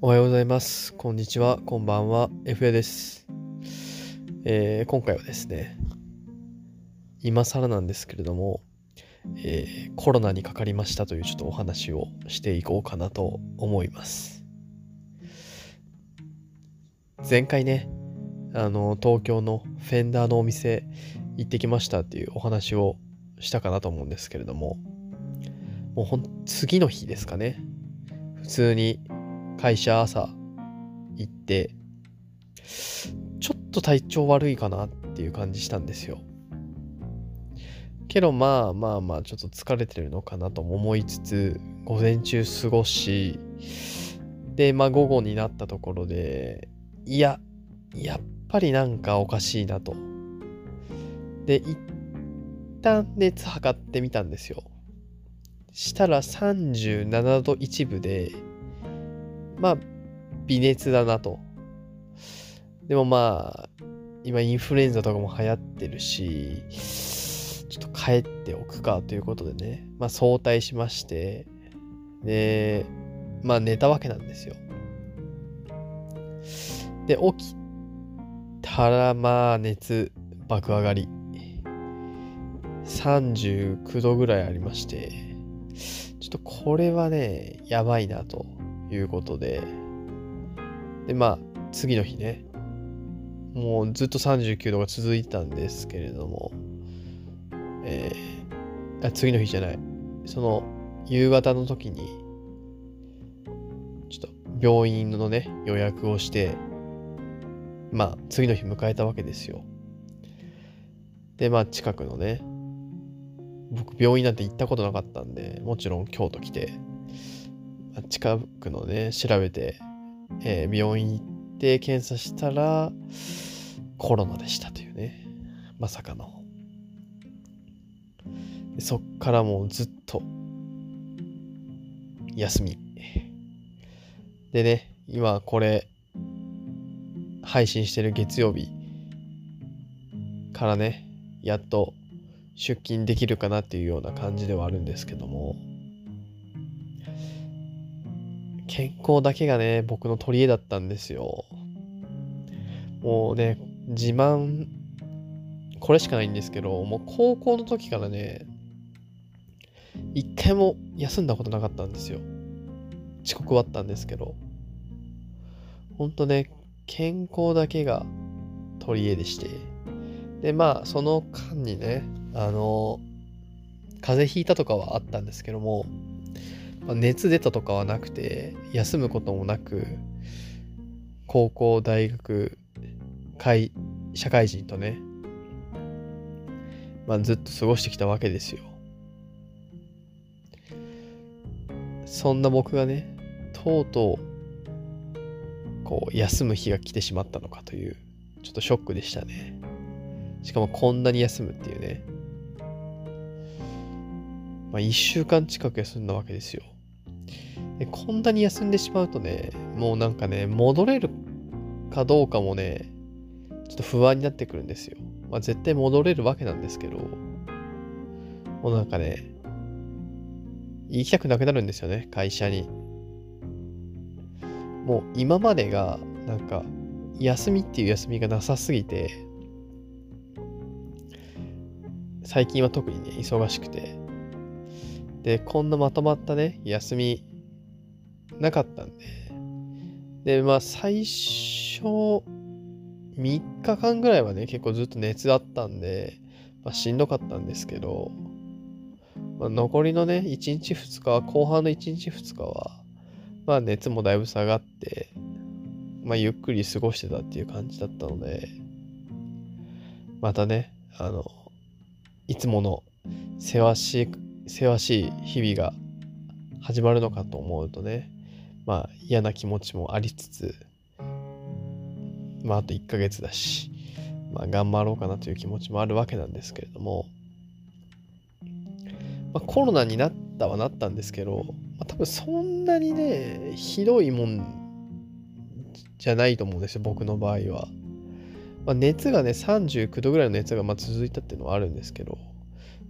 おはようございます。こんにちは。こんばんは。FA です。えー今回はですね、今更なんですけれども、えーコロナにかかりましたというちょっとお話をしていこうかなと思います。前回ね、あの、東京のフェンダーのお店行ってきましたっていうお話をしたかなと思うんですけれども、もうほん、次の日ですかね。普通に会社朝行って、ちょっと体調悪いかなっていう感じしたんですよ。けどまあまあまあちょっと疲れてるのかなとも思いつつ、午前中過ごし、で、まあ午後になったところで、いや、やっぱりなんかおかしいなと。で、一旦熱測ってみたんですよ。したら37度1分で、まあ、微熱だなと。でもまあ、今インフルエンザとかも流行ってるし、ちょっと帰っておくかということでね、まあ早退しまして、で、まあ寝たわけなんですよ。で、起きたらまあ熱爆上がり。39度ぐらいありまして、ちょっとこれはね、やばいなということで、で、まあ、次の日ね、もうずっと39度が続いたんですけれども、えーあ、次の日じゃない、その夕方の時に、ちょっと病院のね、予約をして、まあ、次の日迎えたわけですよ。で、まあ、近くのね、僕病院なんて行ったことなかったんで、もちろん京都来て、近くのね、調べて、えー病院行って検査したら、コロナでしたというね、まさかの。そっからもうずっと、休み。でね、今これ、配信してる月曜日からね、やっと出勤できるかなっていうような感じではあるんですけども健康だけがね僕の取り柄だったんですよ。もうね自慢これしかないんですけどもう高校の時からね一回も休んだことなかったんですよ。遅刻はあったんですけど。ほんとね健康だけが取り柄でして。でまあその間にねあの風邪ひいたとかはあったんですけども、熱出たとかはなくて休むこともなく高校大学会社会人とね、まあ、ずっと過ごしてきたわけですよそんな僕がねとうとうこう休む日が来てしまったのかというちょっとショックでしたねしかもこんなに休むっていうね。まあ1週間近く休んだわけですよ。でこんなに休んでしまうとね、もうなんかね、戻れるかどうかもね、ちょっと不安になってくるんですよ。まあ絶対戻れるわけなんですけど、もうなんかね、行きたくなくなるんですよね、会社に。もう今までが、なんか、休みっていう休みがなさすぎて、最近は特にね、忙しくて。で、こんなまとまったね、休みなかったんで。で、まあ、最初、3日間ぐらいはね、結構ずっと熱あったんで、まあ、しんどかったんですけど、まあ、残りのね、1日2日は、後半の1日2日は、まあ、熱もだいぶ下がって、まあ、ゆっくり過ごしてたっていう感じだったので、またね、あの、いつものせわしい、せわしい日々が始まるのかと思うとね、まあ嫌な気持ちもありつつ、まああと1ヶ月だし、まあ頑張ろうかなという気持ちもあるわけなんですけれども、まあ、コロナになったはなったんですけど、まあ、多分そんなにね、ひどいもんじゃないと思うんですよ、僕の場合は。まあ、熱がね、39度ぐらいの熱がま続いたっていうのはあるんですけど、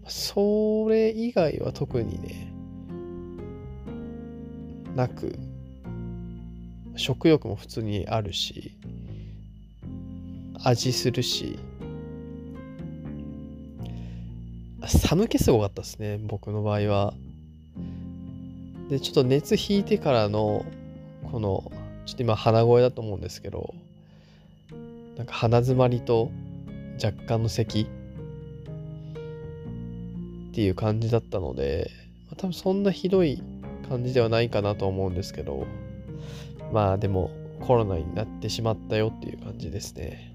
それ以外は特にね、なく、食欲も普通にあるし味するし。寒気すごかったですね僕の場合は。でちょっと熱引いてからのこのちょっと今鼻声だと思うんですけどなんか鼻づまりと若干の咳。っていう感じだったので、まあ、多分そんなひどい感じではないかなと思うんですけどまあでもコロナになってしまったよっていう感じですね、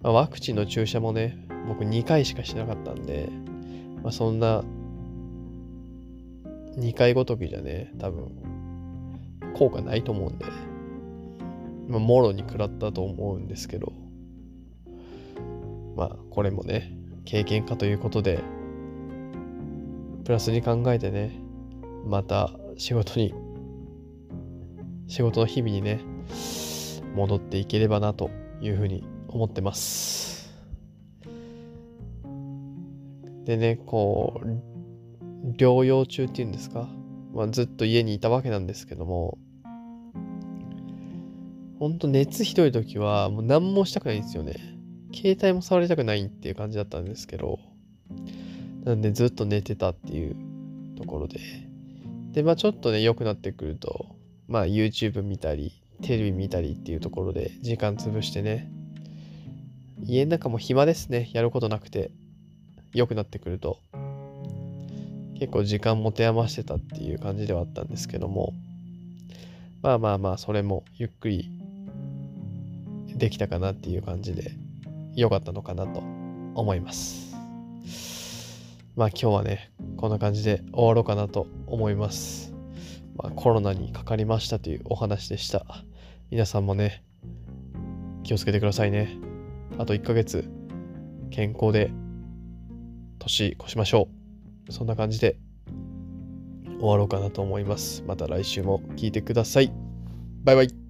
まあ、ワクチンの注射もね僕2回しかしなかったんで、まあ、そんな2回ごときじゃね多分効果ないと思うんでまあ、もろに食らったと思うんですけど、まあ、これもね、経験かということで、プラスに考えてね、また仕事に、仕事の日々にね、戻っていければなというふうに思ってます。でね、こう、療養中っていうんですか、まあ、ずっと家にいたわけなんですけども、ほんと熱ひどい時はもう何もしたくないんですよね。携帯も触りたくないっていう感じだったんですけど、なんでずっと寝てたっていうところで。で、まあちょっとね、良くなってくると、まあ YouTube 見たり、テレビ見たりっていうところで時間潰してね、家の中も暇ですね、やることなくて。良くなってくると。結構時間持て余してたっていう感じではあったんですけども、まあまあまあ、それもゆっくりできたかなっていう感じで良かったのかなと思います。まあ今日はね、こんな感じで終わろうかなと思います。まあ、コロナにかかりましたというお話でした。皆さんもね、気をつけてくださいね。あと1ヶ月、健康で年越しましょう。そんな感じで終わろうかなと思います。また来週も聞いてください。バイバイ。